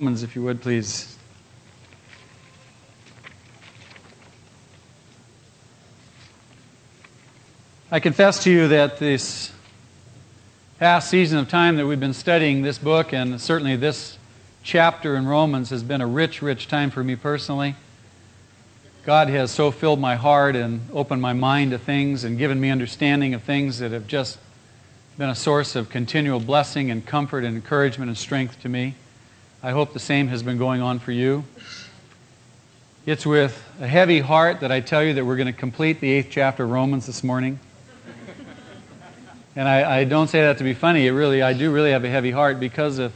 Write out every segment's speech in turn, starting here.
Romans, if you would, please. I confess to you that this past season of time that we've been studying this book, and certainly this chapter in Romans, has been a rich, rich time for me personally. God has so filled my heart and opened my mind to things and given me understanding of things that have just been a source of continual blessing and comfort and encouragement and strength to me. I hope the same has been going on for you. It's with a heavy heart that I tell you that we're going to complete the eighth chapter of Romans this morning. And I, I, don't say that to be funny. It really, I do really have a heavy heart because if,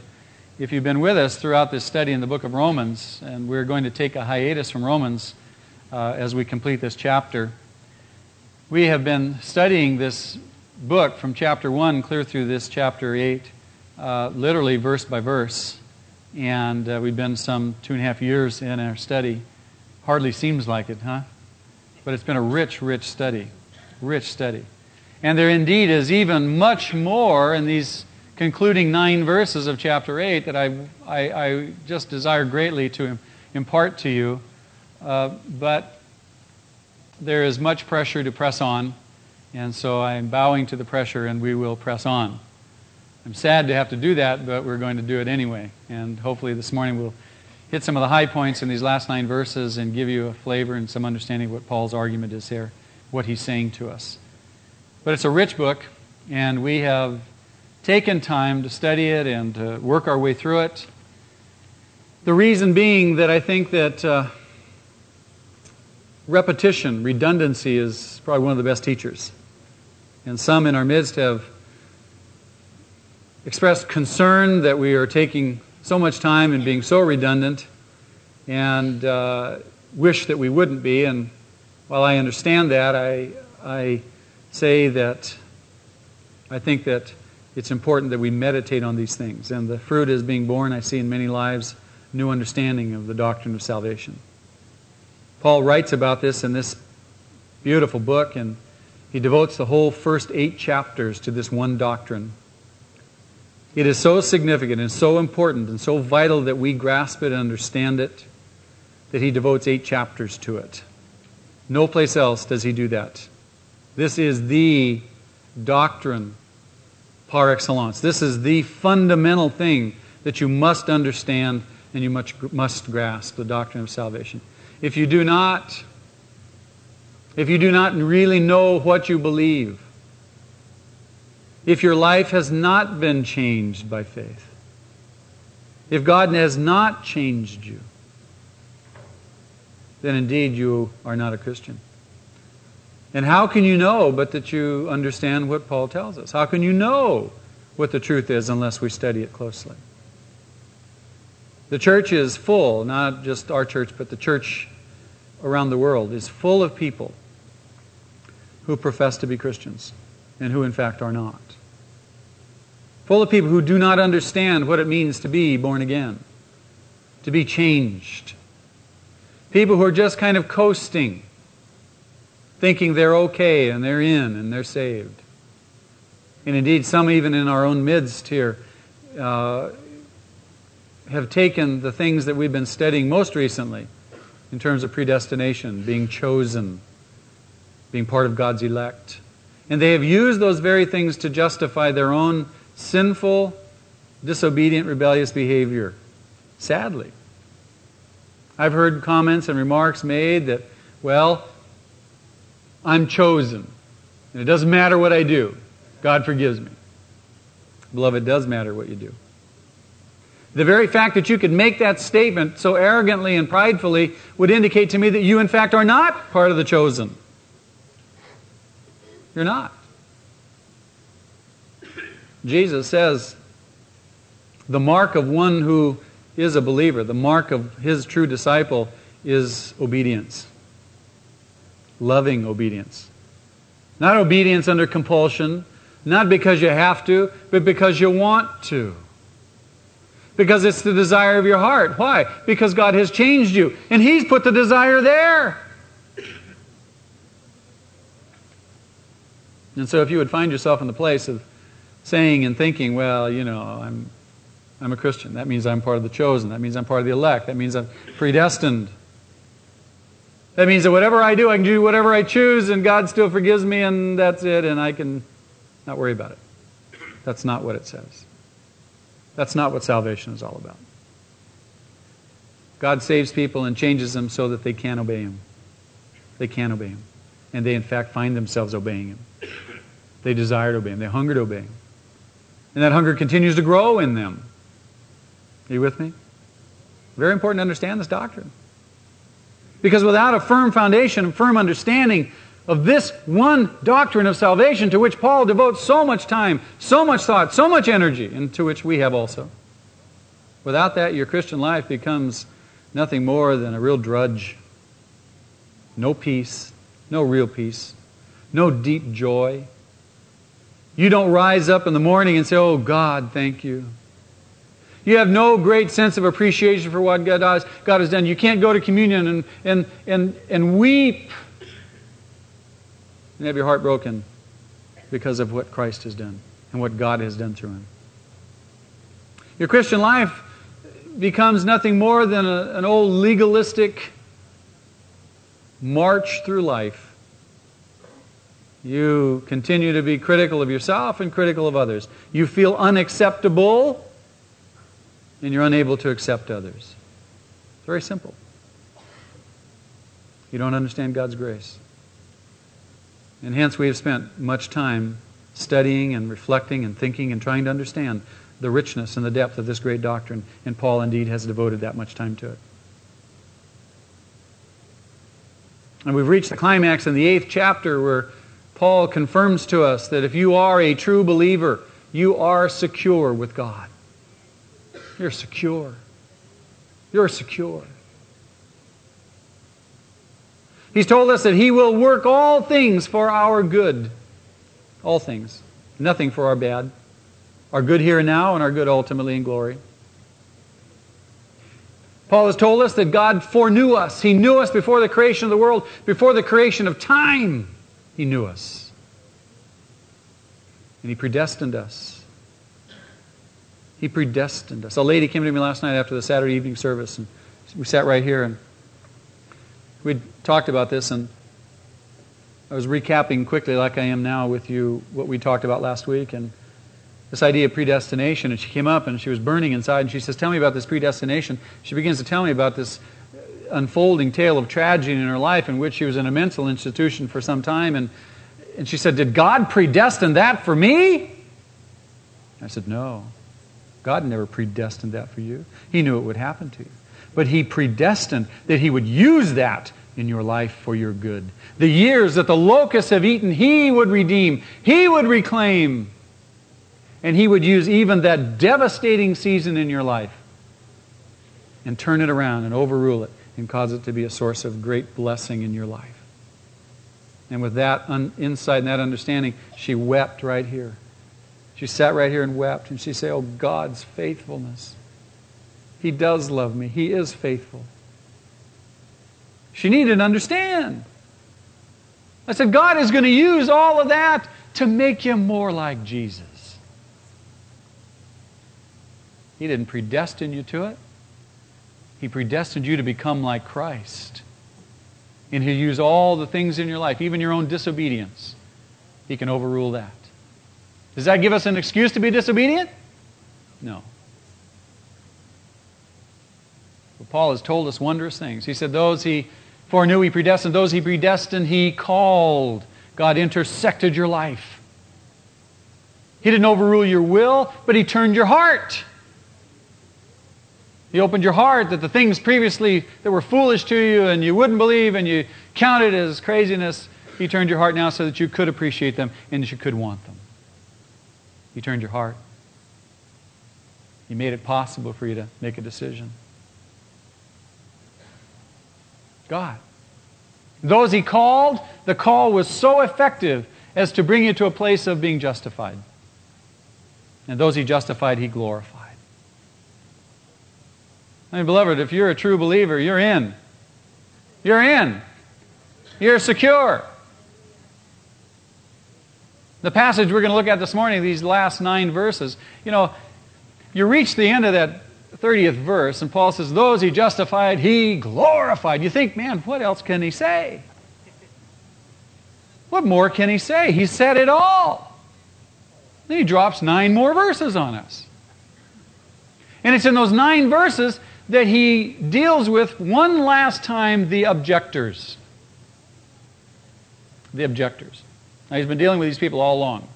if you've been with us throughout this study in the book of Romans, and we're going to take a hiatus from Romans uh, as we complete this chapter, we have been studying this book from chapter 1 clear through this chapter 8, uh, literally verse by verse. And uh, we've been some two and a half years in our study. Hardly seems like it, huh? But it's been a rich, rich study. Rich study. And there indeed is even much more in these concluding nine verses of chapter 8 that I, I, I just desire greatly to impart to you. Uh, but there is much pressure to press on, and so I am bowing to the pressure and we will press on. I'm sad to have to do that, but we're going to do it anyway. And hopefully this morning we'll hit some of the high points in these last nine verses and give you a flavor and some understanding of what Paul's argument is here, what he's saying to us. But it's a rich book, and we have taken time to study it and to work our way through it. The reason being that I think that uh, repetition, redundancy, is probably one of the best teachers. And some in our midst have expressed concern that we are taking so much time and being so redundant and uh, wish that we wouldn't be. And while I understand that, I, I say that I think that it's important that we meditate on these things. And the fruit is being borne, I see in many lives, new understanding of the doctrine of salvation. Paul writes about this in this beautiful book, and he devotes the whole first eight chapters to this one doctrine. It is so significant and so important and so vital that we grasp it and understand it that he devotes eight chapters to it. No place else does he do that. This is the doctrine par excellence. This is the fundamental thing that you must understand and you must, must grasp the doctrine of salvation. If you do not, if you do not really know what you believe, if your life has not been changed by faith, if God has not changed you, then indeed you are not a Christian. And how can you know but that you understand what Paul tells us? How can you know what the truth is unless we study it closely? The church is full, not just our church, but the church around the world is full of people who profess to be Christians and who, in fact, are not. Full of people who do not understand what it means to be born again, to be changed. People who are just kind of coasting thinking they're okay and they're in and they're saved. And indeed, some even in our own midst here uh, have taken the things that we've been studying most recently in terms of predestination, being chosen, being part of God's elect. And they have used those very things to justify their own sinful, disobedient, rebellious behavior. Sadly. I've heard comments and remarks made that, well, I'm chosen. And it doesn't matter what I do, God forgives me. Beloved, it does matter what you do. The very fact that you could make that statement so arrogantly and pridefully would indicate to me that you, in fact, are not part of the chosen. You're not. Jesus says the mark of one who is a believer, the mark of his true disciple, is obedience loving obedience. Not obedience under compulsion, not because you have to, but because you want to. Because it's the desire of your heart. Why? Because God has changed you, and He's put the desire there. And so, if you would find yourself in the place of saying and thinking, well, you know, I'm, I'm a Christian. That means I'm part of the chosen. That means I'm part of the elect. That means I'm predestined. That means that whatever I do, I can do whatever I choose, and God still forgives me, and that's it, and I can not worry about it. That's not what it says. That's not what salvation is all about. God saves people and changes them so that they can obey Him. They can obey Him. And they, in fact, find themselves obeying Him. They desire to obey Him. They hunger to obey Him. And that hunger continues to grow in them. Are you with me? Very important to understand this doctrine. Because without a firm foundation, a firm understanding of this one doctrine of salvation to which Paul devotes so much time, so much thought, so much energy, and to which we have also, without that, your Christian life becomes nothing more than a real drudge. No peace, no real peace, no deep joy. You don't rise up in the morning and say, Oh God, thank you. You have no great sense of appreciation for what God has, God has done. You can't go to communion and, and, and, and weep and have your heart broken because of what Christ has done and what God has done through him. Your Christian life becomes nothing more than a, an old legalistic march through life. You continue to be critical of yourself and critical of others. You feel unacceptable and you're unable to accept others. It's very simple. You don't understand God's grace. And hence we have spent much time studying and reflecting and thinking and trying to understand the richness and the depth of this great doctrine, and Paul indeed has devoted that much time to it. And we've reached the climax in the eighth chapter where Paul confirms to us that if you are a true believer, you are secure with God. You're secure. You're secure. He's told us that He will work all things for our good. All things. Nothing for our bad. Our good here and now, and our good ultimately in glory. Paul has told us that God foreknew us. He knew us before the creation of the world, before the creation of time. He knew us. And He predestined us. He predestined us. A lady came to me last night after the Saturday evening service, and we sat right here, and we talked about this, and I was recapping quickly, like I am now, with you what we talked about last week, and this idea of predestination. And she came up and she was burning inside, and she says, "Tell me about this predestination." She begins to tell me about this unfolding tale of tragedy in her life, in which she was in a mental institution for some time, and and she said, "Did God predestine that for me?" I said, "No." God never predestined that for you. He knew it would happen to you. But He predestined that He would use that in your life for your good. The years that the locusts have eaten, He would redeem, He would reclaim. And He would use even that devastating season in your life and turn it around and overrule it and cause it to be a source of great blessing in your life. And with that un- insight and that understanding, she wept right here. She sat right here and wept, and she said, Oh, God's faithfulness. He does love me, He is faithful. She needed to understand. I said, God is going to use all of that to make you more like Jesus. He didn't predestine you to it. He predestined you to become like Christ. And He'll use all the things in your life, even your own disobedience. He can overrule that. Does that give us an excuse to be disobedient? No. But Paul has told us wondrous things. He said, Those he foreknew, he predestined. Those he predestined, he called. God intersected your life. He didn't overrule your will, but he turned your heart. He opened your heart that the things previously that were foolish to you and you wouldn't believe and you counted as craziness, he turned your heart now so that you could appreciate them and that you could want them. He turned your heart. He made it possible for you to make a decision. God. Those he called, the call was so effective as to bring you to a place of being justified. And those he justified, he glorified. Beloved, if you're a true believer, you're in. You're in. You're secure. The passage we're going to look at this morning, these last nine verses, you know, you reach the end of that 30th verse, and Paul says, Those he justified, he glorified. You think, man, what else can he say? What more can he say? He said it all. Then he drops nine more verses on us. And it's in those nine verses that he deals with one last time the objectors. The objectors. Now, he's been dealing with these people all along.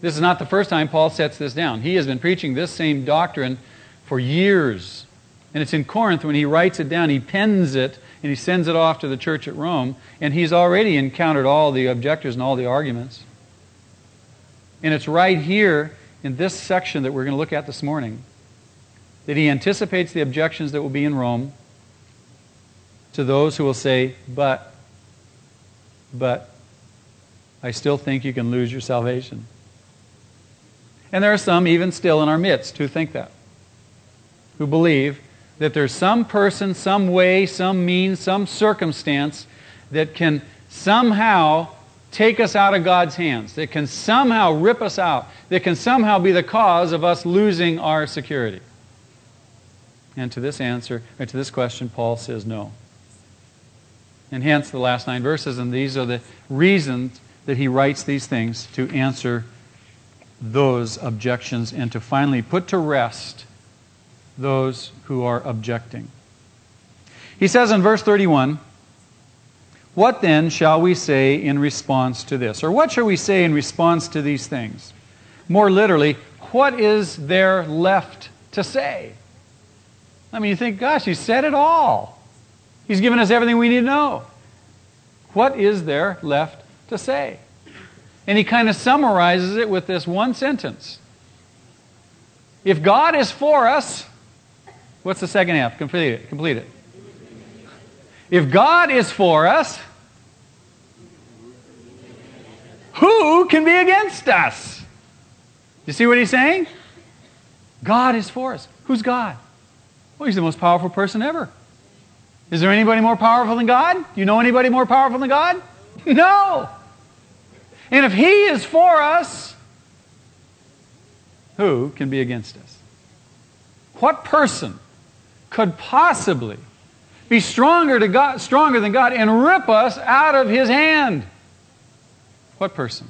This is not the first time Paul sets this down. He has been preaching this same doctrine for years. And it's in Corinth when he writes it down, he pens it and he sends it off to the church at Rome. And he's already encountered all the objectors and all the arguments. And it's right here in this section that we're going to look at this morning that he anticipates the objections that will be in Rome to those who will say, but, but, I still think you can lose your salvation. And there are some, even still in our midst, who think that, who believe that there's some person, some way, some means, some circumstance that can somehow take us out of God's hands, that can somehow rip us out, that can somehow be the cause of us losing our security. And to this answer, or to this question, Paul says no. And hence the last nine verses, and these are the reasons that he writes these things to answer those objections and to finally put to rest those who are objecting. He says in verse 31, What then shall we say in response to this? Or what shall we say in response to these things? More literally, what is there left to say? I mean, you think, gosh, he said it all. He's given us everything we need to know. What is there left to say? And he kind of summarizes it with this one sentence If God is for us, what's the second half? Complete it. Complete it. If God is for us, who can be against us? You see what he's saying? God is for us. Who's God? Well, he's the most powerful person ever. Is there anybody more powerful than God? Do you know anybody more powerful than God? No. And if He is for us, who can be against us? What person could possibly be stronger, to God, stronger than God and rip us out of His hand? What person?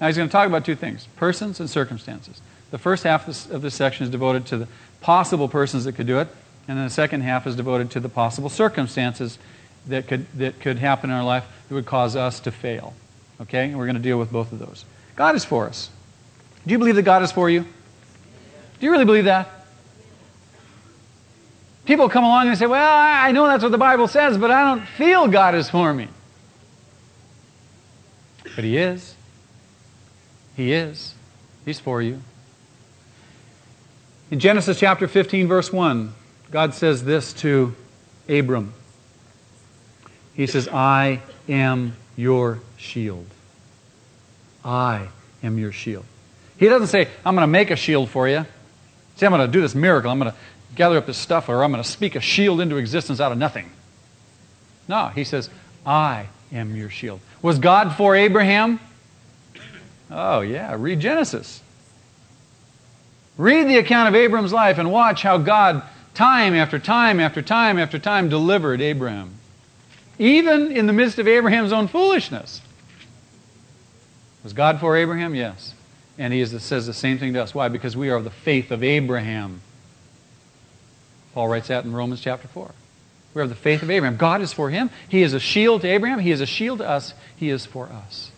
Now he's going to talk about two things persons and circumstances. The first half of this section is devoted to the possible persons that could do it, and then the second half is devoted to the possible circumstances that could, that could happen in our life that would cause us to fail. Okay? And we're going to deal with both of those. God is for us. Do you believe that God is for you? Do you really believe that? People come along and say, Well, I know that's what the Bible says, but I don't feel God is for me. But He is. He is. He's for you. In Genesis chapter 15, verse 1, God says this to Abram. He says, I am your shield. I am your shield. He doesn't say, I'm going to make a shield for you. See, I'm going to do this miracle. I'm going to gather up this stuff, or I'm going to speak a shield into existence out of nothing. No, he says, I am your shield. Was God for Abraham? Oh, yeah. Read Genesis. Read the account of Abram's life and watch how God, time after time after time after time, delivered Abraham. Even in the midst of Abraham's own foolishness. Was God for Abraham? Yes. And he is, says the same thing to us. Why? Because we are of the faith of Abraham. Paul writes that in Romans chapter 4. We are of the faith of Abraham. God is for him. He is a shield to Abraham. He is a shield to us. He is for us.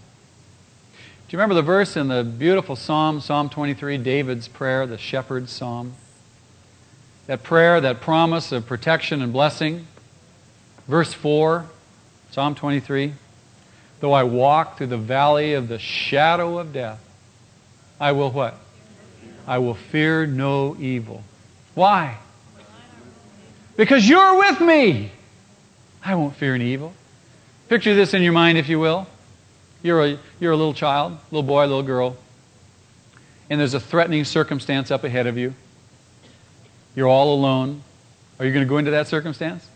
Do you remember the verse in the beautiful psalm, Psalm 23, David's prayer, the shepherd's psalm? That prayer, that promise of protection and blessing. Verse 4, Psalm 23. Though I walk through the valley of the shadow of death, I will what? I will fear no evil. Why? Because you're with me. I won't fear any evil. Picture this in your mind, if you will. You're a, you're a little child, little boy, little girl, and there's a threatening circumstance up ahead of you. You're all alone. Are you going to go into that circumstance?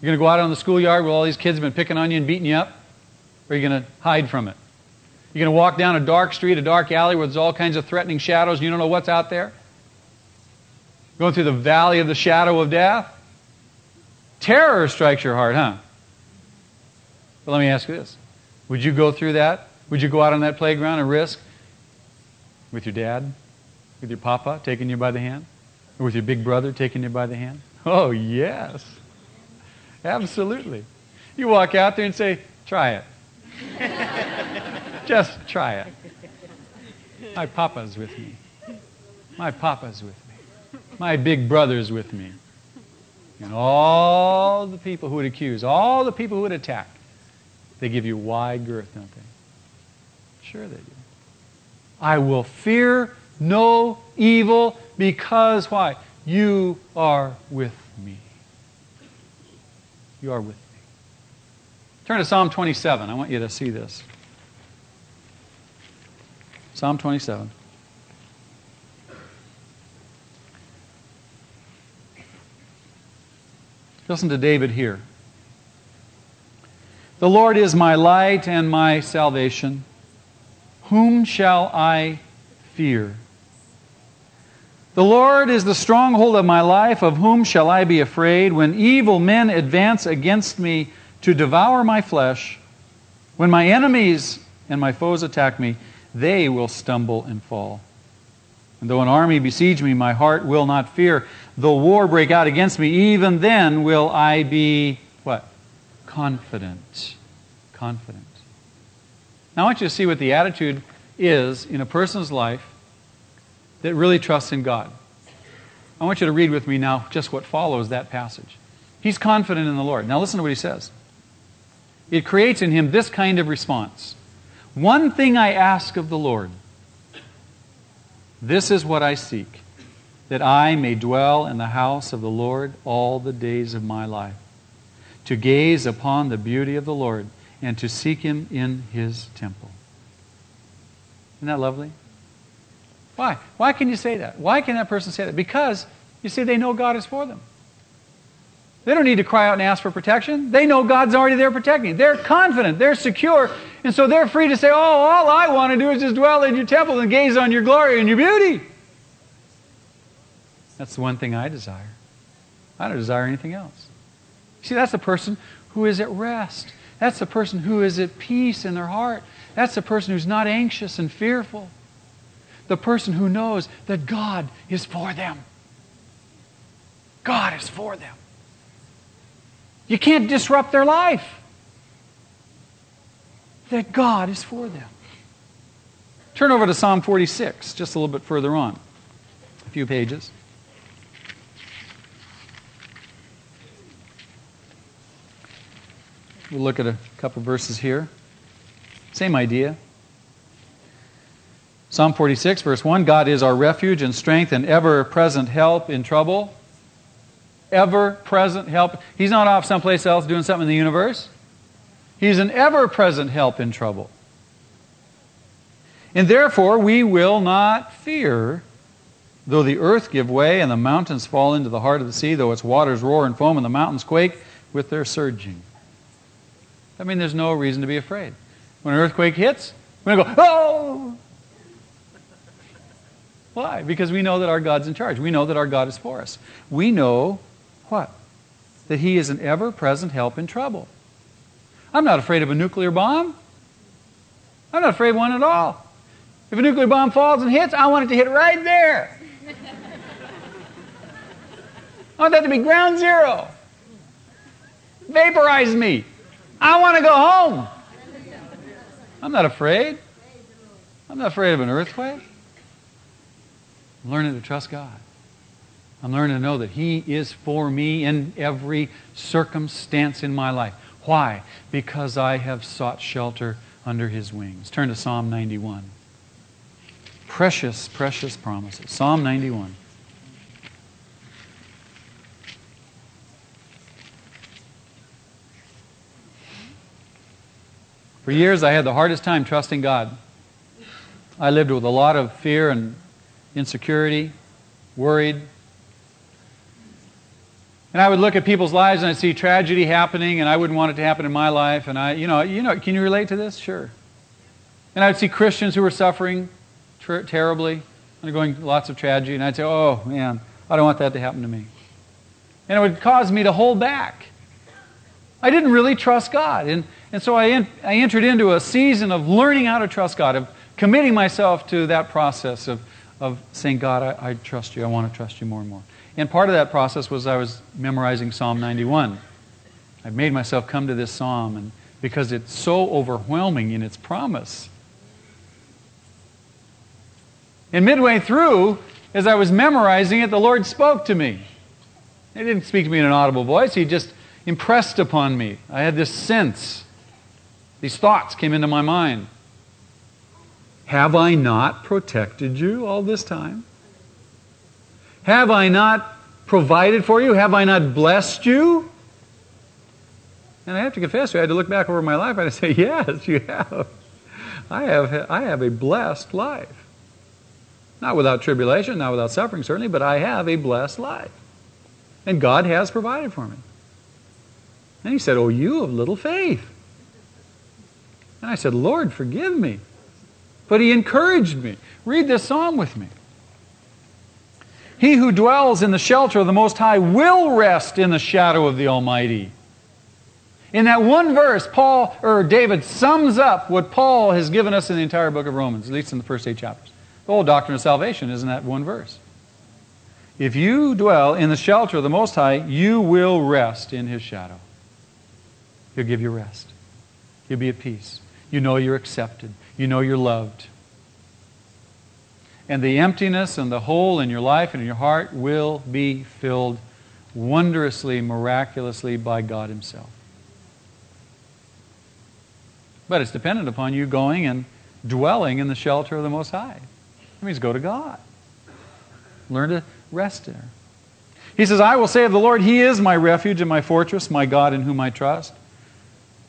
You're going to go out on the schoolyard where all these kids have been picking on you and beating you up? Or are you going to hide from it? You're going to walk down a dark street, a dark alley where there's all kinds of threatening shadows, and you don't know what's out there? Going through the valley of the shadow of death? Terror strikes your heart, huh? But let me ask you this Would you go through that? Would you go out on that playground and risk with your dad, with your papa taking you by the hand, or with your big brother taking you by the hand? Oh, yes. Absolutely. You walk out there and say, try it. Just try it. My papa's with me. My papa's with me. My big brother's with me. And all the people who would accuse, all the people who would attack, they give you wide girth, don't they? Sure they do. I will fear no evil because why? You are with me. You are with me. Turn to Psalm 27. I want you to see this. Psalm 27. Listen to David here. The Lord is my light and my salvation. Whom shall I fear? The Lord is the stronghold of my life. Of whom shall I be afraid? When evil men advance against me to devour my flesh, when my enemies and my foes attack me, they will stumble and fall. And though an army besiege me, my heart will not fear. Though war break out against me, even then will I be? Confident. Confident. Now, I want you to see what the attitude is in a person's life that really trusts in God. I want you to read with me now just what follows that passage. He's confident in the Lord. Now, listen to what he says. It creates in him this kind of response One thing I ask of the Lord, this is what I seek, that I may dwell in the house of the Lord all the days of my life, to gaze upon the beauty of the Lord and to seek him in his temple. Isn't that lovely? Why? Why can you say that? Why can that person say that? Because, you see, they know God is for them. They don't need to cry out and ask for protection. They know God's already there protecting. They're confident. They're secure. And so they're free to say, Oh, all I want to do is just dwell in your temple and gaze on your glory and your beauty. That's the one thing I desire. I don't desire anything else. See, that's the person who is at rest. That's the person who is at peace in their heart. That's the person who's not anxious and fearful. The person who knows that God is for them. God is for them. You can't disrupt their life. That God is for them. Turn over to Psalm 46, just a little bit further on, a few pages. We'll look at a couple verses here. Same idea. Psalm 46, verse 1 God is our refuge and strength and ever present help in trouble. Ever present help. He's not off someplace else doing something in the universe. He's an ever present help in trouble. And therefore, we will not fear, though the earth give way and the mountains fall into the heart of the sea, though its waters roar and foam and the mountains quake with their surging. I mean, there's no reason to be afraid. When an earthquake hits, we're going to go, oh! Why? Because we know that our God's in charge. We know that our God is for us. We know what? That He is an ever present help in trouble. I'm not afraid of a nuclear bomb. I'm not afraid of one at all. If a nuclear bomb falls and hits, I want it to hit right there. I want that to be ground zero. Vaporize me. I want to go home. I'm not afraid. I'm not afraid of an earthquake. I'm learning to trust God. I'm learning to know that He is for me in every circumstance in my life. Why? Because I have sought shelter under His wings. Turn to Psalm 91. Precious, precious promises. Psalm 91. For years, I had the hardest time trusting God. I lived with a lot of fear and insecurity, worried. And I would look at people's lives and I'd see tragedy happening, and I wouldn't want it to happen in my life. And I, you know, you know, can you relate to this? Sure. And I would see Christians who were suffering ter- terribly, undergoing lots of tragedy, and I'd say, oh, man, I don't want that to happen to me. And it would cause me to hold back. I didn't really trust God. And, and so I, I entered into a season of learning how to trust God, of committing myself to that process of, of saying, God, I, I trust you. I want to trust you more and more. And part of that process was I was memorizing Psalm 91. I made myself come to this psalm and because it's so overwhelming in its promise. And midway through, as I was memorizing it, the Lord spoke to me. He didn't speak to me in an audible voice, He just impressed upon me. I had this sense. These thoughts came into my mind. Have I not protected you all this time? Have I not provided for you? Have I not blessed you? And I have to confess, I had to look back over my life and I say, Yes, you have. I have, I have a blessed life. Not without tribulation, not without suffering, certainly, but I have a blessed life. And God has provided for me. And he said, Oh, you of little faith. And I said, Lord, forgive me. But he encouraged me. Read this psalm with me. He who dwells in the shelter of the Most High will rest in the shadow of the Almighty. In that one verse, Paul or David sums up what Paul has given us in the entire book of Romans, at least in the first eight chapters. The whole doctrine of salvation is in that one verse. If you dwell in the shelter of the Most High, you will rest in His shadow. He'll give you rest. You'll be at peace. You know you're accepted. You know you're loved. And the emptiness and the hole in your life and in your heart will be filled wondrously, miraculously by God Himself. But it's dependent upon you going and dwelling in the shelter of the Most High. That means go to God. Learn to rest there. He says, I will say of the Lord, He is my refuge and my fortress, my God in whom I trust.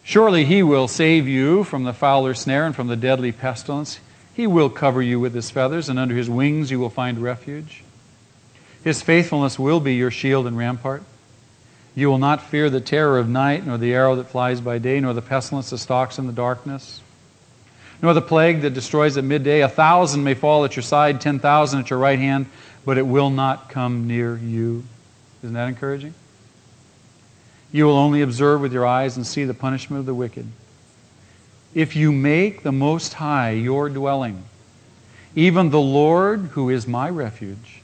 Surely He will save you from the fowler's snare and from the deadly pestilence. He will cover you with His feathers, and under His wings you will find refuge. His faithfulness will be your shield and rampart. You will not fear the terror of night, nor the arrow that flies by day, nor the pestilence that stalks in the darkness, nor the plague that destroys at midday. A thousand may fall at your side, ten thousand at your right hand, but it will not come near you. Isn't that encouraging? You will only observe with your eyes and see the punishment of the wicked. If you make the Most High your dwelling, even the Lord, who is my refuge,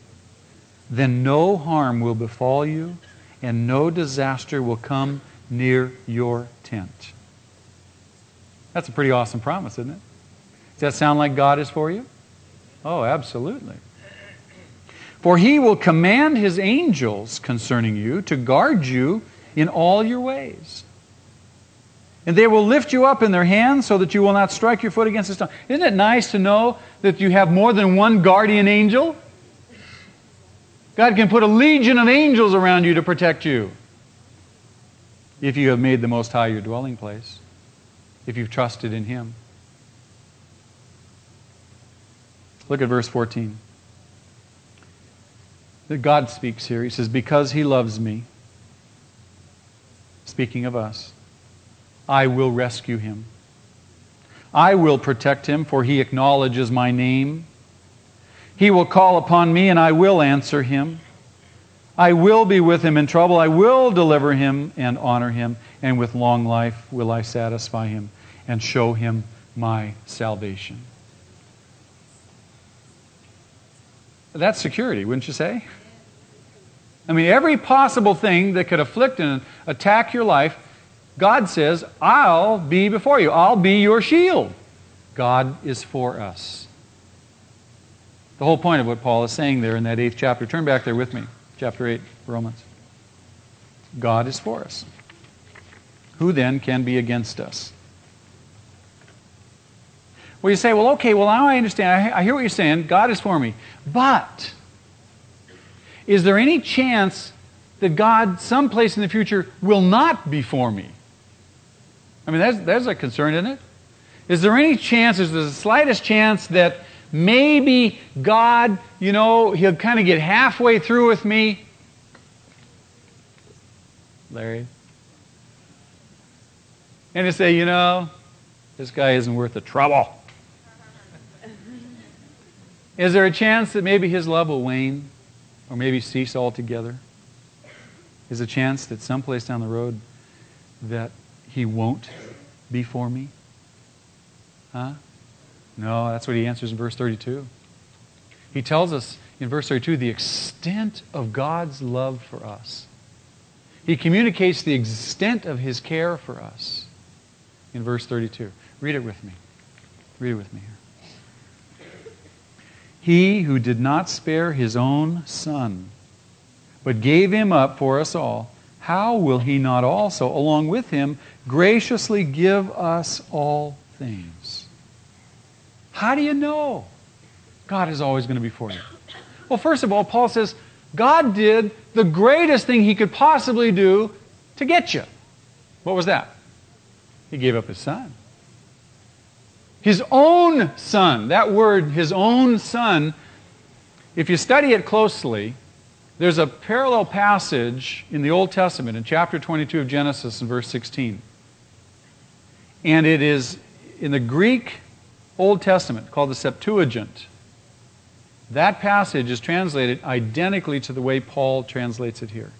then no harm will befall you and no disaster will come near your tent. That's a pretty awesome promise, isn't it? Does that sound like God is for you? Oh, absolutely. For he will command his angels concerning you to guard you in all your ways. And they will lift you up in their hands so that you will not strike your foot against a stone. Isn't it nice to know that you have more than one guardian angel? God can put a legion of angels around you to protect you if you have made the Most High your dwelling place, if you've trusted in Him. Look at verse 14. That God speaks here. He says, Because He loves me, speaking of us, I will rescue Him. I will protect Him, for He acknowledges my name. He will call upon me, and I will answer him. I will be with him in trouble. I will deliver him and honor him, and with long life will I satisfy him and show him my salvation. That's security, wouldn't you say? I mean, every possible thing that could afflict and attack your life, God says, I'll be before you. I'll be your shield. God is for us. The whole point of what Paul is saying there in that eighth chapter. Turn back there with me, chapter 8, Romans. God is for us. Who then can be against us? Well, you say, well, okay, well, now I understand. I hear what you're saying. God is for me. But is there any chance that God, someplace in the future, will not be for me? I mean, that's, that's a concern, isn't it? Is there any chance, is there the slightest chance that maybe God, you know, he'll kind of get halfway through with me. Larry. And to say, you know, this guy isn't worth the trouble. Is there a chance that maybe his love will wane or maybe cease altogether? Is a chance that someplace down the road that he won't be for me? Huh? No, that's what he answers in verse 32. He tells us in verse 32 the extent of God's love for us. He communicates the extent of his care for us in verse 32. Read it with me. Read it with me here. He who did not spare his own son, but gave him up for us all, how will he not also, along with him, graciously give us all things? How do you know God is always going to be for you? Well, first of all, Paul says God did the greatest thing he could possibly do to get you. What was that? He gave up his son. His own son. That word, his own son, if you study it closely, there's a parallel passage in the Old Testament in chapter 22 of Genesis in verse 16. And it is in the Greek Old Testament called the Septuagint. That passage is translated identically to the way Paul translates it here.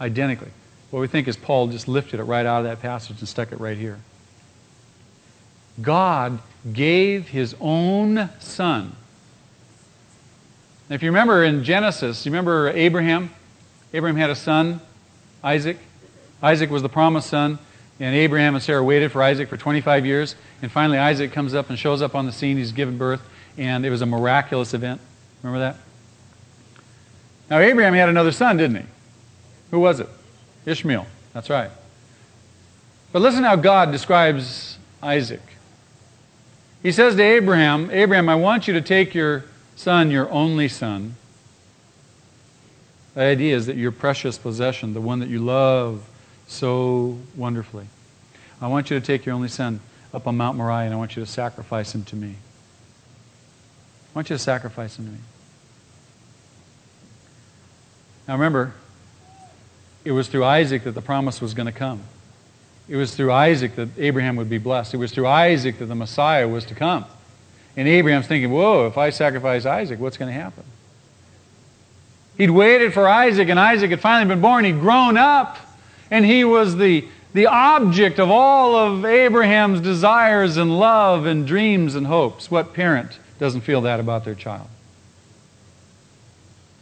Identically. What we think is Paul just lifted it right out of that passage and stuck it right here. God gave his own son. If you remember in Genesis, you remember Abraham? Abraham had a son, Isaac. Isaac was the promised son. And Abraham and Sarah waited for Isaac for 25 years. And finally, Isaac comes up and shows up on the scene. He's given birth. And it was a miraculous event. Remember that? Now, Abraham had another son, didn't he? Who was it? Ishmael. That's right. But listen how God describes Isaac. He says to Abraham, Abraham, I want you to take your son, your only son. The idea is that your precious possession, the one that you love so wonderfully. I want you to take your only son up on Mount Moriah and I want you to sacrifice him to me. I want you to sacrifice him to me. Now remember, it was through Isaac that the promise was going to come. It was through Isaac that Abraham would be blessed. It was through Isaac that the Messiah was to come. And Abraham's thinking, whoa, if I sacrifice Isaac, what's going to happen? He'd waited for Isaac, and Isaac had finally been born. He'd grown up and he was the, the object of all of Abraham's desires and love and dreams and hopes. What parent doesn't feel that about their child?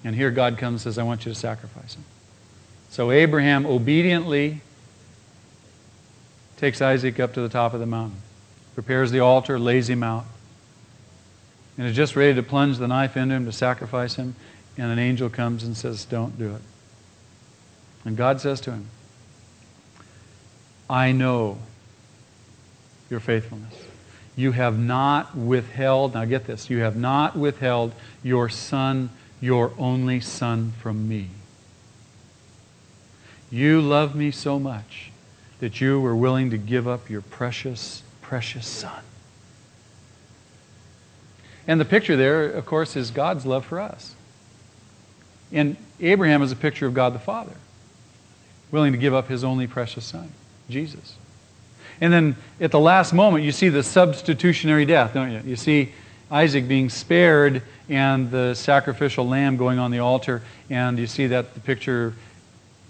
And here God comes and says, I want you to sacrifice him. So Abraham obediently takes Isaac up to the top of the mountain, prepares the altar, lays him out, and is just ready to plunge the knife into him to sacrifice him. And an angel comes and says, Don't do it. And God says to him, I know your faithfulness. You have not withheld, now get this, you have not withheld your son, your only son from me. You love me so much that you were willing to give up your precious, precious son. And the picture there, of course, is God's love for us. And Abraham is a picture of God the Father, willing to give up his only precious son. Jesus. And then at the last moment, you see the substitutionary death, don't you? You see Isaac being spared and the sacrificial lamb going on the altar. And you see that the picture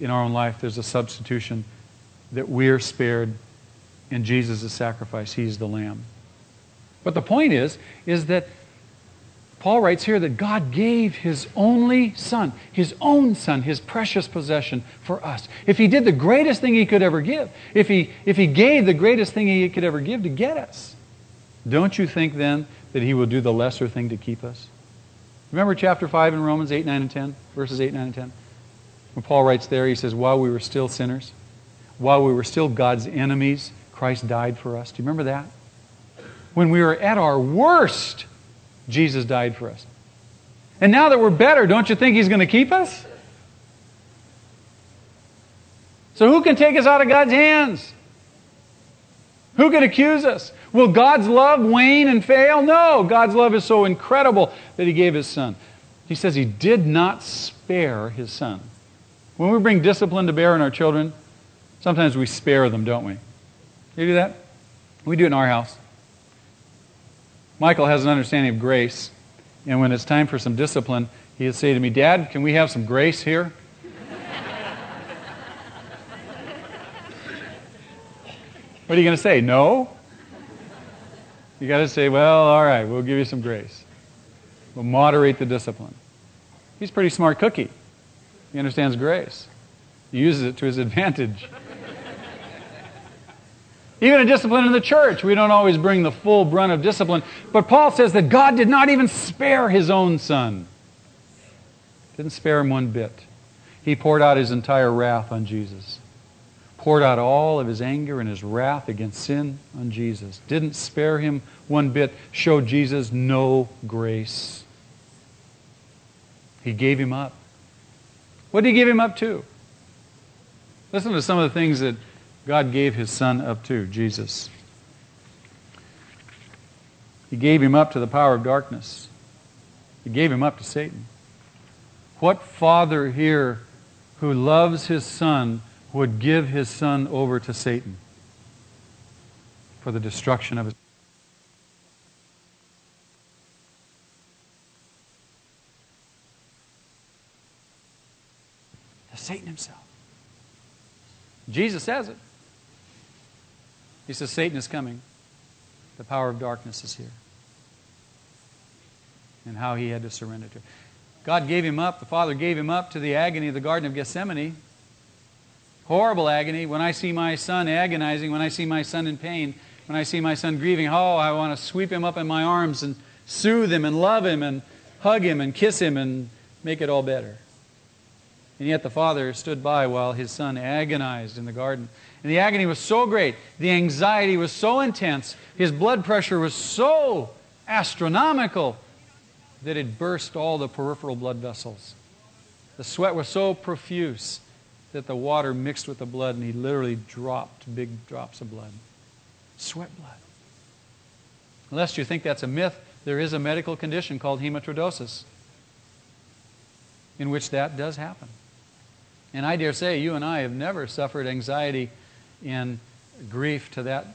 in our own life, there's a substitution that we're spared in Jesus sacrifice. He's the lamb. But the point is, is that Paul writes here that God gave his only son, his own son, his precious possession for us. If he did the greatest thing he could ever give, if he, if he gave the greatest thing he could ever give to get us, don't you think then that he will do the lesser thing to keep us? Remember chapter 5 in Romans 8, 9, and 10? Verses 8, 9, and 10? When Paul writes there, he says, While we were still sinners, while we were still God's enemies, Christ died for us. Do you remember that? When we were at our worst, Jesus died for us. And now that we're better, don't you think He's going to keep us? So who can take us out of God's hands? Who can accuse us? Will God's love wane and fail? No. God's love is so incredible that He gave His Son. He says He did not spare His Son. When we bring discipline to bear on our children, sometimes we spare them, don't we? You do that? We do it in our house. Michael has an understanding of grace. And when it's time for some discipline, he'd say to me, Dad, can we have some grace here? what are you going to say? No? You got to say, well, all right, we'll give you some grace. We'll moderate the discipline. He's a pretty smart cookie. He understands grace. He uses it to his advantage. Even a discipline in the church, we don't always bring the full brunt of discipline. But Paul says that God did not even spare his own son. Didn't spare him one bit. He poured out his entire wrath on Jesus. Poured out all of his anger and his wrath against sin on Jesus. Didn't spare him one bit. Showed Jesus no grace. He gave him up. What did he give him up to? Listen to some of the things that God gave his son up to, Jesus. He gave him up to the power of darkness. He gave him up to Satan. What father here who loves his son would give his son over to Satan for the destruction of his Satan himself. Jesus says it. He says, Satan is coming. The power of darkness is here. And how he had to surrender to. God gave him up, the Father gave him up to the agony of the Garden of Gethsemane. Horrible agony. When I see my son agonizing, when I see my son in pain, when I see my son grieving, oh, I want to sweep him up in my arms and soothe him and love him and hug him and kiss him and make it all better. And yet the father stood by while his son agonized in the garden. And the agony was so great, the anxiety was so intense, his blood pressure was so astronomical that it burst all the peripheral blood vessels. The sweat was so profuse that the water mixed with the blood and he literally dropped big drops of blood. Sweat blood. Unless you think that's a myth, there is a medical condition called hematidrosis in which that does happen. And I dare say you and I have never suffered anxiety and grief to that,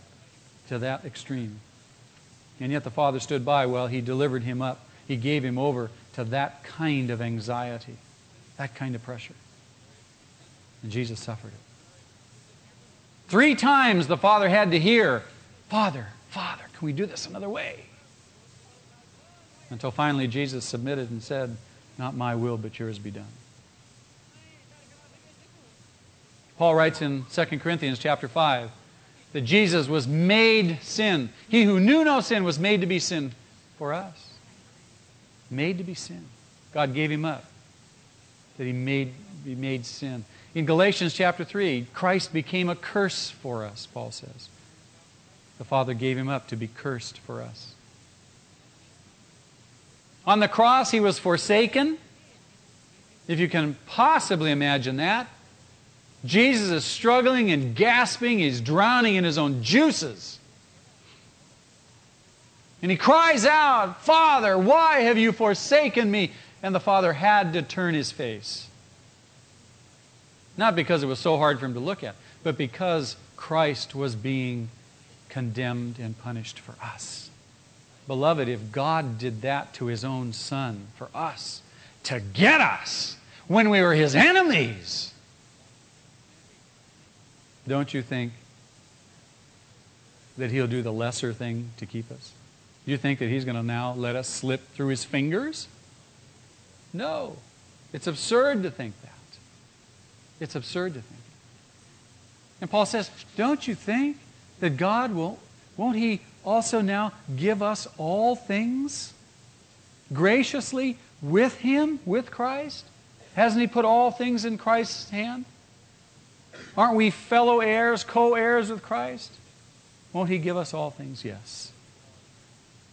to that extreme. And yet the Father stood by while He delivered him up. He gave him over to that kind of anxiety, that kind of pressure. And Jesus suffered it. Three times the Father had to hear, Father, Father, can we do this another way? Until finally Jesus submitted and said, Not my will, but yours be done. Paul writes in 2 Corinthians chapter 5 that Jesus was made sin. He who knew no sin was made to be sin for us. Made to be sin. God gave him up that he made be made sin. In Galatians chapter 3, Christ became a curse for us, Paul says. The Father gave him up to be cursed for us. On the cross, he was forsaken. If you can possibly imagine that. Jesus is struggling and gasping. He's drowning in his own juices. And he cries out, Father, why have you forsaken me? And the father had to turn his face. Not because it was so hard for him to look at, but because Christ was being condemned and punished for us. Beloved, if God did that to his own son for us, to get us when we were his enemies, don't you think that he'll do the lesser thing to keep us? You think that he's going to now let us slip through his fingers? No. It's absurd to think that. It's absurd to think. And Paul says, Don't you think that God will, won't he also now give us all things graciously with him, with Christ? Hasn't he put all things in Christ's hand? Aren't we fellow heirs, co heirs with Christ? Won't He give us all things? Yes.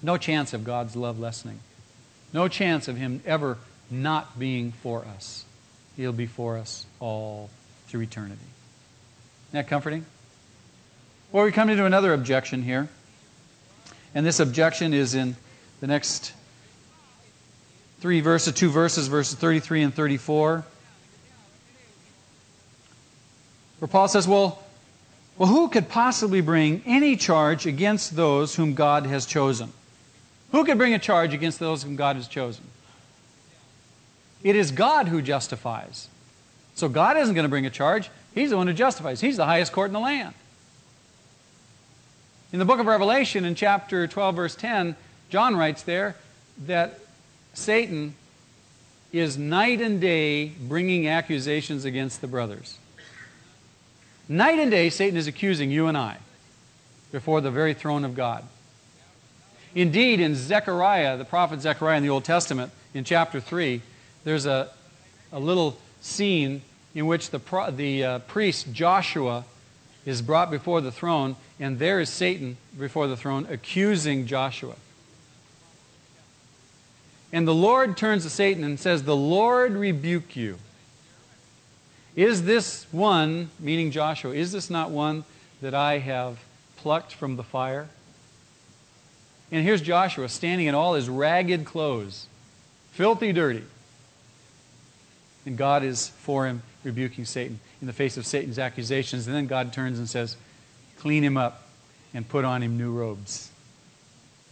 No chance of God's love lessening. No chance of Him ever not being for us. He'll be for us all through eternity. Isn't that comforting? Well, we come into another objection here. And this objection is in the next three verses, two verses, verses 33 and 34. Where Paul says, well, well, who could possibly bring any charge against those whom God has chosen? Who could bring a charge against those whom God has chosen? It is God who justifies. So God isn't going to bring a charge. He's the one who justifies. He's the highest court in the land. In the book of Revelation, in chapter 12, verse 10, John writes there that Satan is night and day bringing accusations against the brothers. Night and day, Satan is accusing you and I before the very throne of God. Indeed, in Zechariah, the prophet Zechariah in the Old Testament, in chapter 3, there's a, a little scene in which the, the uh, priest Joshua is brought before the throne, and there is Satan before the throne accusing Joshua. And the Lord turns to Satan and says, The Lord rebuke you. Is this one, meaning Joshua, is this not one that I have plucked from the fire? And here's Joshua standing in all his ragged clothes, filthy dirty. And God is for him, rebuking Satan in the face of Satan's accusations. And then God turns and says, Clean him up and put on him new robes.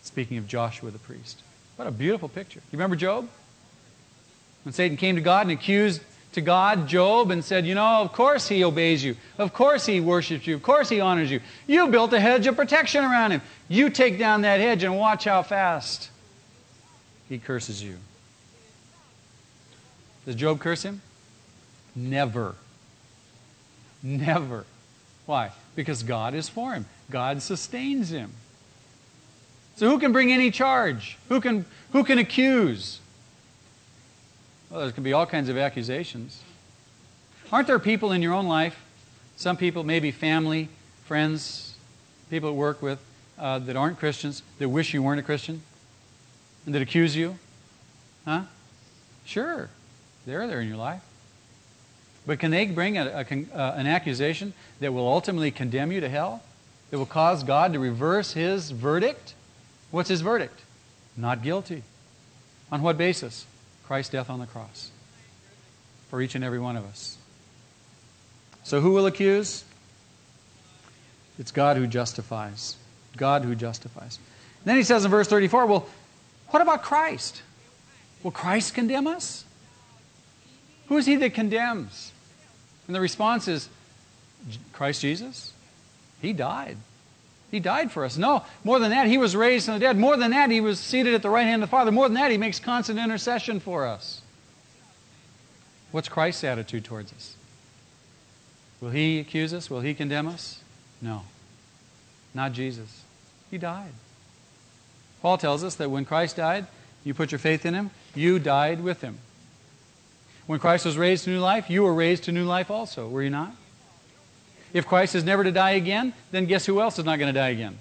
Speaking of Joshua the priest. What a beautiful picture. You remember Job? When Satan came to God and accused to God Job and said, You know, of course he obeys you. Of course he worships you. Of course he honors you. You built a hedge of protection around him. You take down that hedge and watch how fast he curses you. Does Job curse him? Never. Never. Why? Because God is for him, God sustains him. So who can bring any charge? Who can, who can accuse? Well, there can be all kinds of accusations. Aren't there people in your own life, some people, maybe family, friends, people at work with, uh, that aren't Christians, that wish you weren't a Christian, and that accuse you? Huh? Sure. They're there in your life. But can they bring a, a, uh, an accusation that will ultimately condemn you to hell? That will cause God to reverse his verdict? What's his verdict? Not guilty. On what basis? Christ's death on the cross for each and every one of us. So, who will accuse? It's God who justifies. God who justifies. And then he says in verse 34, well, what about Christ? Will Christ condemn us? Who is he that condemns? And the response is Christ Jesus. He died. He died for us. No, more than that, he was raised from the dead. More than that, he was seated at the right hand of the Father. More than that, he makes constant intercession for us. What's Christ's attitude towards us? Will he accuse us? Will he condemn us? No. Not Jesus. He died. Paul tells us that when Christ died, you put your faith in him, you died with him. When Christ was raised to new life, you were raised to new life also, were you not? If Christ is never to die again, then guess who else is not going to die again?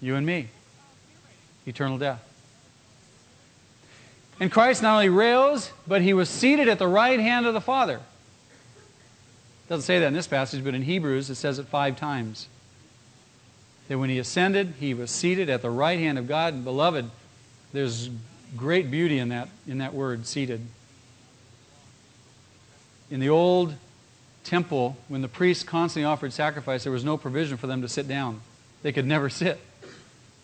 You and me. Eternal death. And Christ not only rose, but he was seated at the right hand of the Father. It doesn't say that in this passage, but in Hebrews it says it five times. That when he ascended, he was seated at the right hand of God. And beloved, there's great beauty in that, in that word, seated. In the old temple, when the priests constantly offered sacrifice, there was no provision for them to sit down. They could never sit.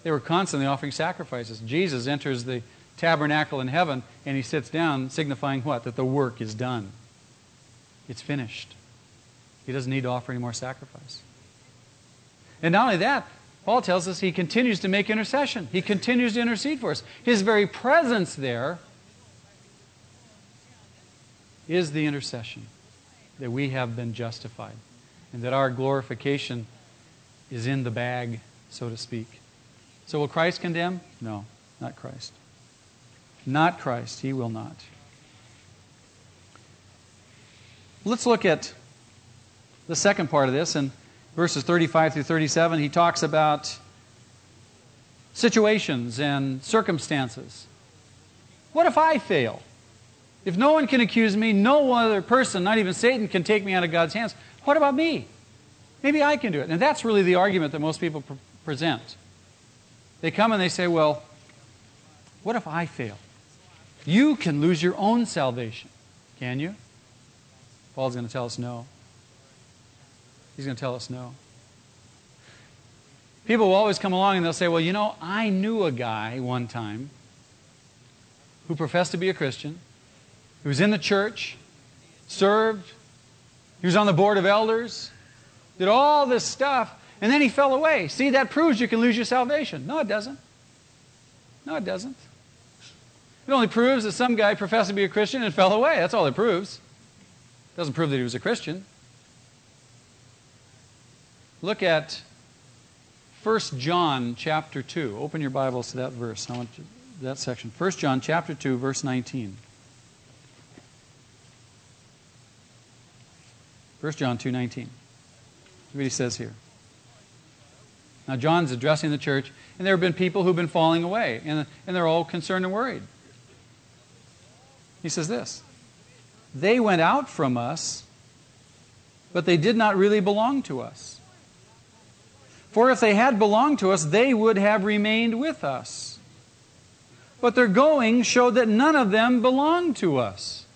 They were constantly offering sacrifices. Jesus enters the tabernacle in heaven and he sits down, signifying what? That the work is done. It's finished. He doesn't need to offer any more sacrifice. And not only that, Paul tells us he continues to make intercession. He continues to intercede for us. His very presence there is the intercession that we have been justified and that our glorification is in the bag, so to speak. So, will Christ condemn? No, not Christ. Not Christ. He will not. Let's look at the second part of this. In verses 35 through 37, he talks about situations and circumstances. What if I fail? If no one can accuse me, no other person, not even Satan, can take me out of God's hands, what about me? Maybe I can do it. And that's really the argument that most people present. They come and they say, well, what if I fail? You can lose your own salvation. Can you? Paul's going to tell us no. He's going to tell us no. People will always come along and they'll say, Well, you know, I knew a guy one time who professed to be a Christian, who was in the church, served, he was on the board of elders, did all this stuff, and then he fell away. See, that proves you can lose your salvation. No, it doesn't. No, it doesn't. It only proves that some guy professed to be a Christian and fell away. That's all it proves. It doesn't prove that he was a Christian. Look at 1 John chapter 2. Open your Bibles to that verse. I want that section. 1 John chapter 2, verse 19. 1 John 2.19. what he says here. Now, John's addressing the church, and there have been people who've been falling away, and, and they're all concerned and worried. He says this They went out from us, but they did not really belong to us. For if they had belonged to us, they would have remained with us. But their going showed that none of them belonged to us.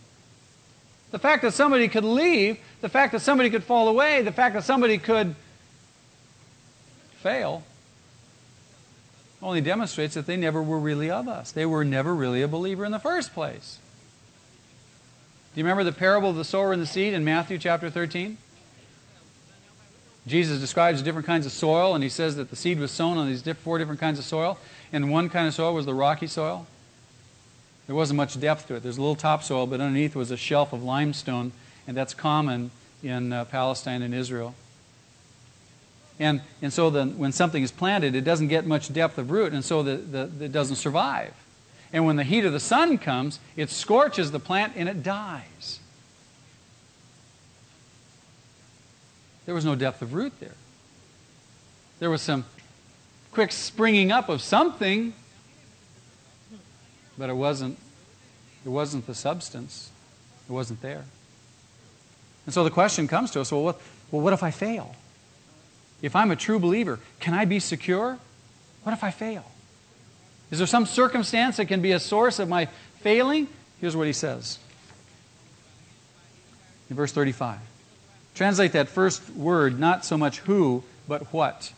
The fact that somebody could leave, the fact that somebody could fall away, the fact that somebody could fail, only demonstrates that they never were really of us. They were never really a believer in the first place. Do you remember the parable of the sower and the seed in Matthew chapter 13? Jesus describes different kinds of soil, and he says that the seed was sown on these four different kinds of soil, and one kind of soil was the rocky soil. There wasn't much depth to it. There's a little topsoil, but underneath was a shelf of limestone, and that's common in uh, Palestine and Israel. And, and so the, when something is planted, it doesn't get much depth of root, and so the, the, it doesn't survive. And when the heat of the sun comes, it scorches the plant and it dies. There was no depth of root there. There was some quick springing up of something, but it wasn't, it wasn't the substance. It wasn't there. And so the question comes to us well, what, well, what if I fail? If I'm a true believer, can I be secure? What if I fail? Is there some circumstance that can be a source of my failing? Here's what he says in verse 35. Translate that first word not so much who, but what.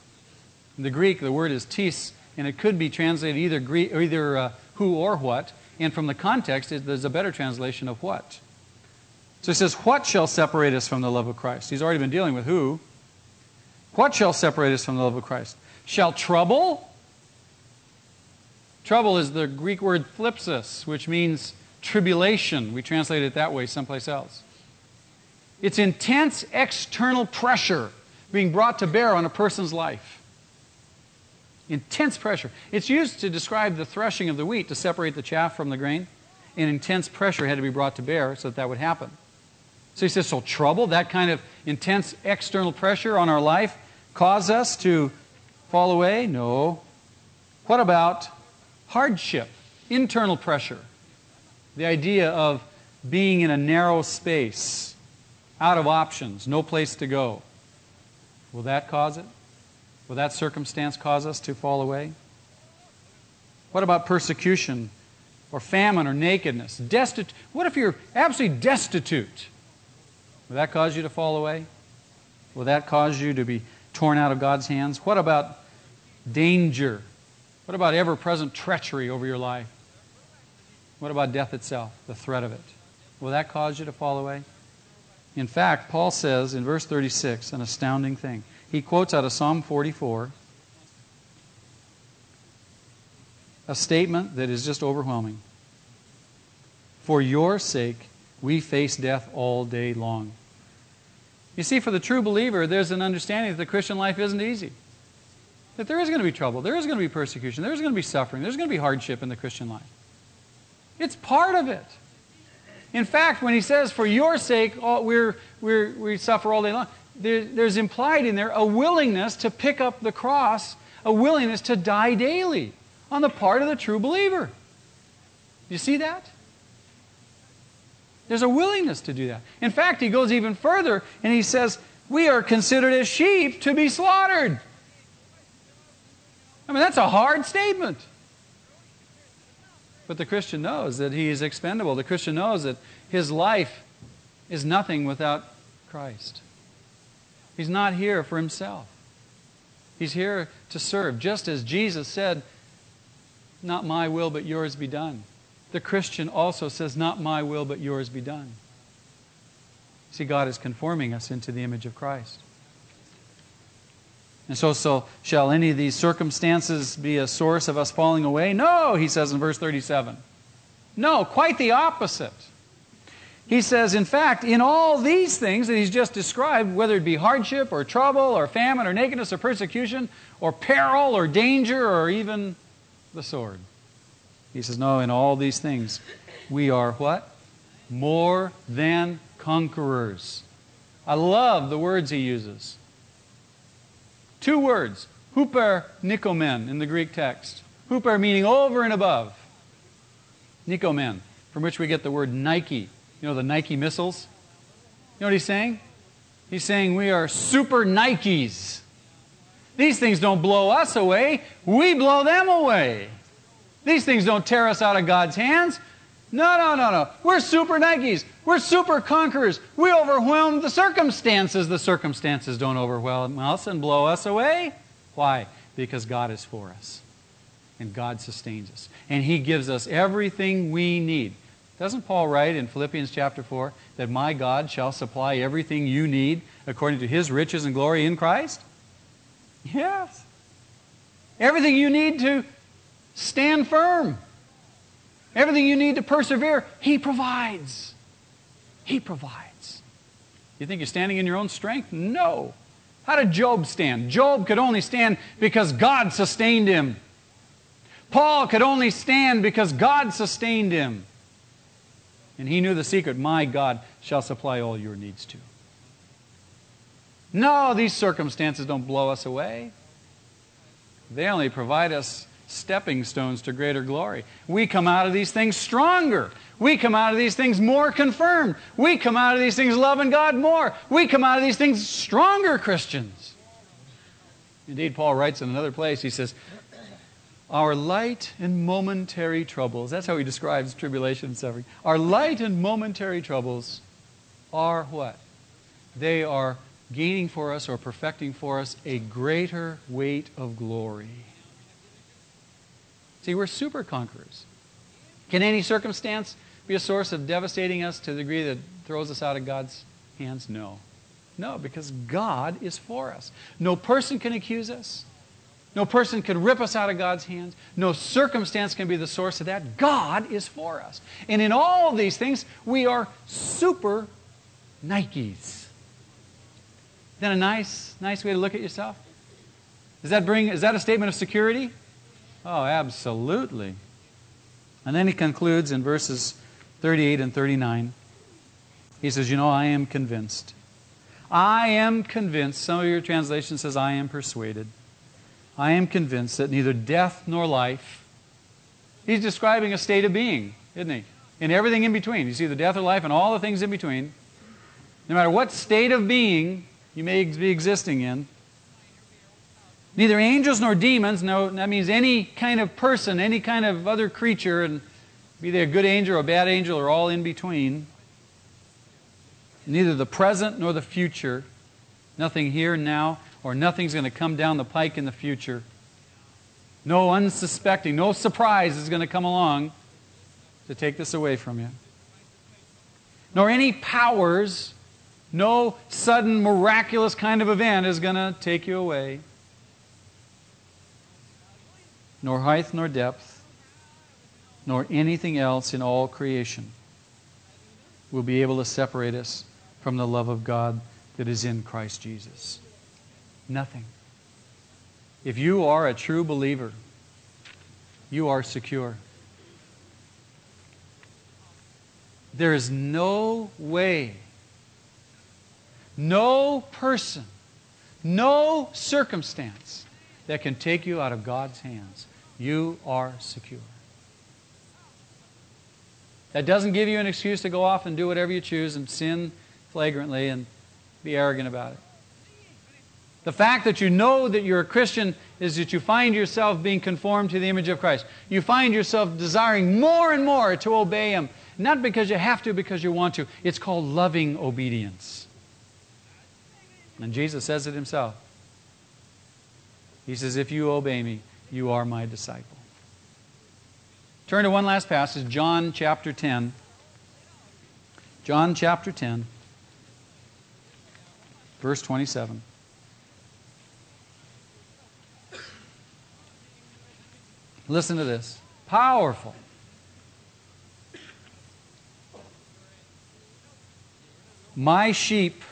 In the Greek, the word is tis, and it could be translated either, Greek, either uh, who or what. And from the context, there's a better translation of what. So he says, What shall separate us from the love of Christ? He's already been dealing with who. What shall separate us from the love of Christ? Shall trouble? Trouble is the Greek word thlipsis, which means tribulation. We translate it that way someplace else. It's intense external pressure being brought to bear on a person's life. Intense pressure. It's used to describe the threshing of the wheat to separate the chaff from the grain. And intense pressure had to be brought to bear so that that would happen. So he says, so trouble, that kind of intense external pressure on our life, cause us to fall away? No. What about hardship, internal pressure? The idea of being in a narrow space, out of options, no place to go. Will that cause it? Will that circumstance cause us to fall away? What about persecution or famine or nakedness? Destit- what if you're absolutely destitute? Will that cause you to fall away? Will that cause you to be torn out of God's hands? What about danger? What about ever present treachery over your life? What about death itself, the threat of it? Will that cause you to fall away? In fact, Paul says in verse 36 an astounding thing. He quotes out of Psalm 44 a statement that is just overwhelming. For your sake, we face death all day long. You see, for the true believer, there's an understanding that the Christian life isn't easy. That there is going to be trouble, there is going to be persecution, there's going to be suffering, there's going to be hardship in the Christian life. It's part of it. In fact, when he says, for your sake, we're, we're, we suffer all day long, there, there's implied in there a willingness to pick up the cross, a willingness to die daily on the part of the true believer. You see that? There's a willingness to do that. In fact, he goes even further and he says, We are considered as sheep to be slaughtered. I mean, that's a hard statement. But the Christian knows that he is expendable. The Christian knows that his life is nothing without Christ. He's not here for himself. He's here to serve, just as Jesus said, Not my will, but yours be done. The Christian also says, Not my will, but yours be done. See, God is conforming us into the image of Christ. And so, so shall any of these circumstances be a source of us falling away? No, he says in verse 37. No, quite the opposite. He says, in fact, in all these things that he's just described, whether it be hardship or trouble or famine or nakedness or persecution or peril or danger or even the sword. He says, no, in all these things we are what? More than conquerors. I love the words he uses. Two words, huper nikomen in the Greek text. Huper meaning over and above. Nikomen, from which we get the word Nike. You know the Nike missiles? You know what he's saying? He's saying we are super Nikes. These things don't blow us away, we blow them away. These things don't tear us out of God's hands. No, no, no, no. We're super Nikes. We're super conquerors. We overwhelm the circumstances. The circumstances don't overwhelm us and blow us away. Why? Because God is for us. And God sustains us. And He gives us everything we need. Doesn't Paul write in Philippians chapter 4 that my God shall supply everything you need according to His riches and glory in Christ? Yes. Everything you need to stand firm Everything you need to persevere, He provides. He provides. You think you're standing in your own strength? No. How did Job stand? Job could only stand because God sustained him. Paul could only stand because God sustained him. And he knew the secret my God shall supply all your needs too. No, these circumstances don't blow us away. They only provide us stepping stones to greater glory. We come out of these things stronger. We come out of these things more confirmed. We come out of these things loving God more. We come out of these things stronger Christians. Indeed, Paul writes in another place, he says, Our light and momentary troubles, that's how he describes tribulation and suffering. Our light and momentary troubles are what? They are gaining for us or perfecting for us a greater weight of glory. See, we're super conquerors. Can any circumstance be a source of devastating us to the degree that throws us out of God's hands? No. No, because God is for us. No person can accuse us. No person can rip us out of God's hands. No circumstance can be the source of that. God is for us. And in all these things, we are super Nikes. That a nice, nice way to look at yourself? Does that bring, is that a statement of security? Oh, absolutely. And then he concludes in verses 38 and 39. He says, You know, I am convinced. I am convinced. Some of your translation says, I am persuaded. I am convinced that neither death nor life. He's describing a state of being, isn't he? In everything in between. You see the death or life and all the things in between. No matter what state of being you may be existing in, Neither angels nor demons, no, that means any kind of person, any kind of other creature, and be they a good angel or a bad angel or all in between. Neither the present nor the future, nothing here and now, or nothing's going to come down the pike in the future. No unsuspecting, no surprise is going to come along to take this away from you. Nor any powers, no sudden miraculous kind of event is going to take you away nor height nor depth, nor anything else in all creation will be able to separate us from the love of God that is in Christ Jesus. Nothing. If you are a true believer, you are secure. There is no way, no person, no circumstance that can take you out of God's hands you are secure. That doesn't give you an excuse to go off and do whatever you choose and sin flagrantly and be arrogant about it. The fact that you know that you're a Christian is that you find yourself being conformed to the image of Christ. You find yourself desiring more and more to obey Him. Not because you have to, because you want to. It's called loving obedience. And Jesus says it Himself. He says, If you obey me, you are my disciple. Turn to one last passage, John chapter 10. John chapter 10, verse 27. Listen to this. Powerful. My sheep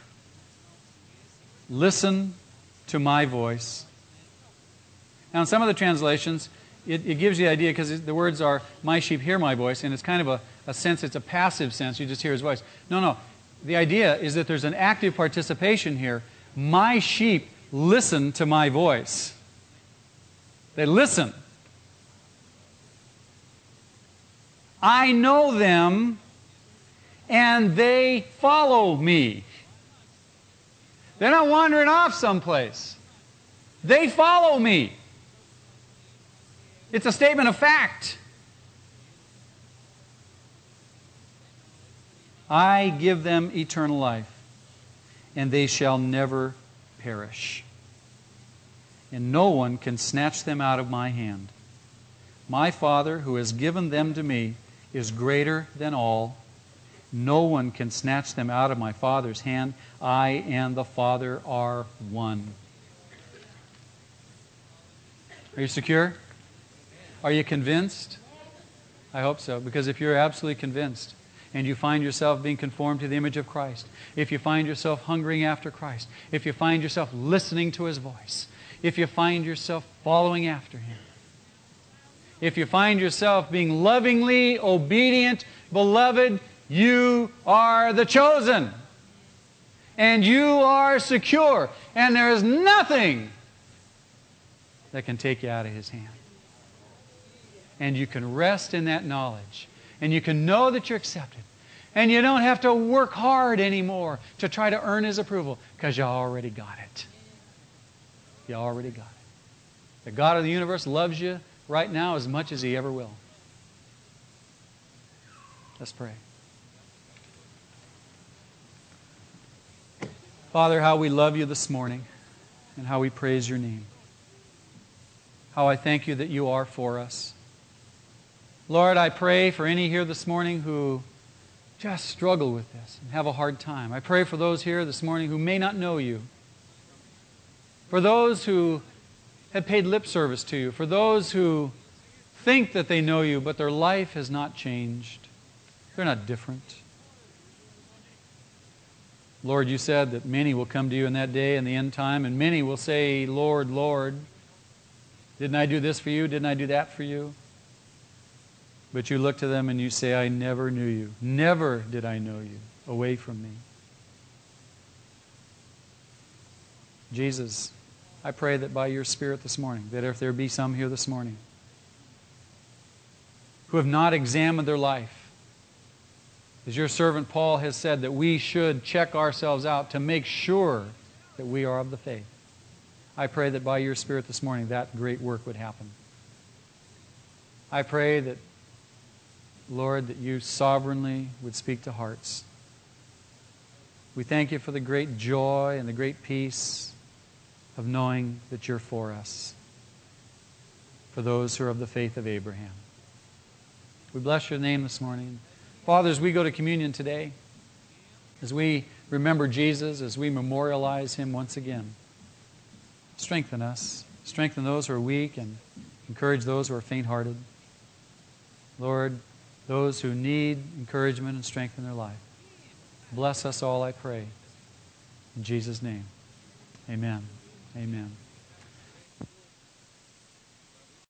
listen to my voice. Now, in some of the translations, it, it gives you the idea because the words are, My sheep hear my voice, and it's kind of a, a sense, it's a passive sense. You just hear his voice. No, no. The idea is that there's an active participation here. My sheep listen to my voice. They listen. I know them, and they follow me. They're not wandering off someplace. They follow me. It's a statement of fact. I give them eternal life, and they shall never perish. And no one can snatch them out of my hand. My Father, who has given them to me, is greater than all. No one can snatch them out of my Father's hand. I and the Father are one. Are you secure? Are you convinced? I hope so, because if you're absolutely convinced and you find yourself being conformed to the image of Christ, if you find yourself hungering after Christ, if you find yourself listening to His voice, if you find yourself following after Him, if you find yourself being lovingly obedient, beloved, you are the chosen. And you are secure. And there is nothing that can take you out of His hand and you can rest in that knowledge. And you can know that you're accepted. And you don't have to work hard anymore to try to earn His approval because you already got it. You already got it. The God of the universe loves you right now as much as He ever will. Let's pray. Father, how we love you this morning and how we praise your name. How I thank you that you are for us. Lord, I pray for any here this morning who just struggle with this and have a hard time. I pray for those here this morning who may not know you. For those who have paid lip service to you. For those who think that they know you, but their life has not changed. They're not different. Lord, you said that many will come to you in that day, in the end time, and many will say, Lord, Lord, didn't I do this for you? Didn't I do that for you? But you look to them and you say, I never knew you. Never did I know you. Away from me. Jesus, I pray that by your Spirit this morning, that if there be some here this morning who have not examined their life, as your servant Paul has said, that we should check ourselves out to make sure that we are of the faith. I pray that by your Spirit this morning, that great work would happen. I pray that Lord, that you sovereignly would speak to hearts. We thank you for the great joy and the great peace of knowing that you're for us, for those who are of the faith of Abraham. We bless your name this morning. Father, as we go to communion today, as we remember Jesus, as we memorialize him once again, strengthen us. Strengthen those who are weak and encourage those who are faint hearted. Lord, those who need encouragement and strength in their life. Bless us all, I pray. In Jesus' name, amen. Amen.